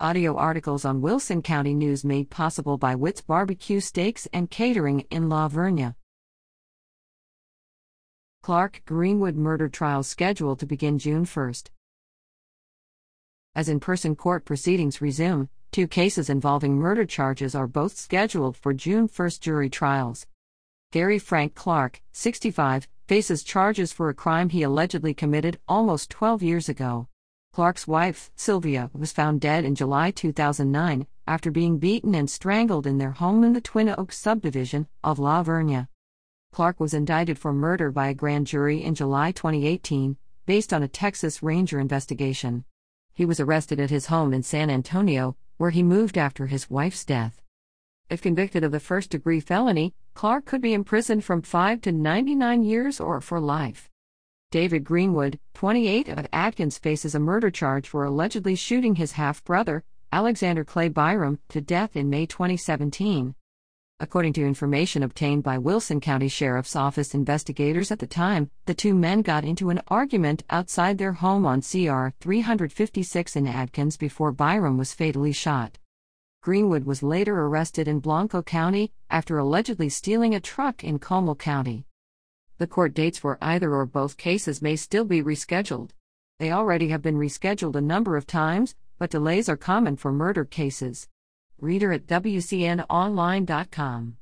Audio articles on Wilson County News made possible by Witt's Barbecue Steaks and Catering in La Vernia. Clark Greenwood murder trial scheduled to begin June 1. As in person court proceedings resume, two cases involving murder charges are both scheduled for June 1 jury trials. Gary Frank Clark, 65, faces charges for a crime he allegedly committed almost 12 years ago. Clark's wife, Sylvia, was found dead in July 2009 after being beaten and strangled in their home in the Twin Oaks subdivision of La Vernia. Clark was indicted for murder by a grand jury in July 2018, based on a Texas Ranger investigation. He was arrested at his home in San Antonio, where he moved after his wife's death. If convicted of the first degree felony, Clark could be imprisoned from 5 to 99 years or for life. David Greenwood, 28 of Adkins, faces a murder charge for allegedly shooting his half brother, Alexander Clay Byram, to death in May 2017. According to information obtained by Wilson County Sheriff's Office investigators at the time, the two men got into an argument outside their home on CR 356 in Adkins before Byram was fatally shot. Greenwood was later arrested in Blanco County after allegedly stealing a truck in Comal County. The court dates for either or both cases may still be rescheduled. They already have been rescheduled a number of times, but delays are common for murder cases. Reader at WCNOnline.com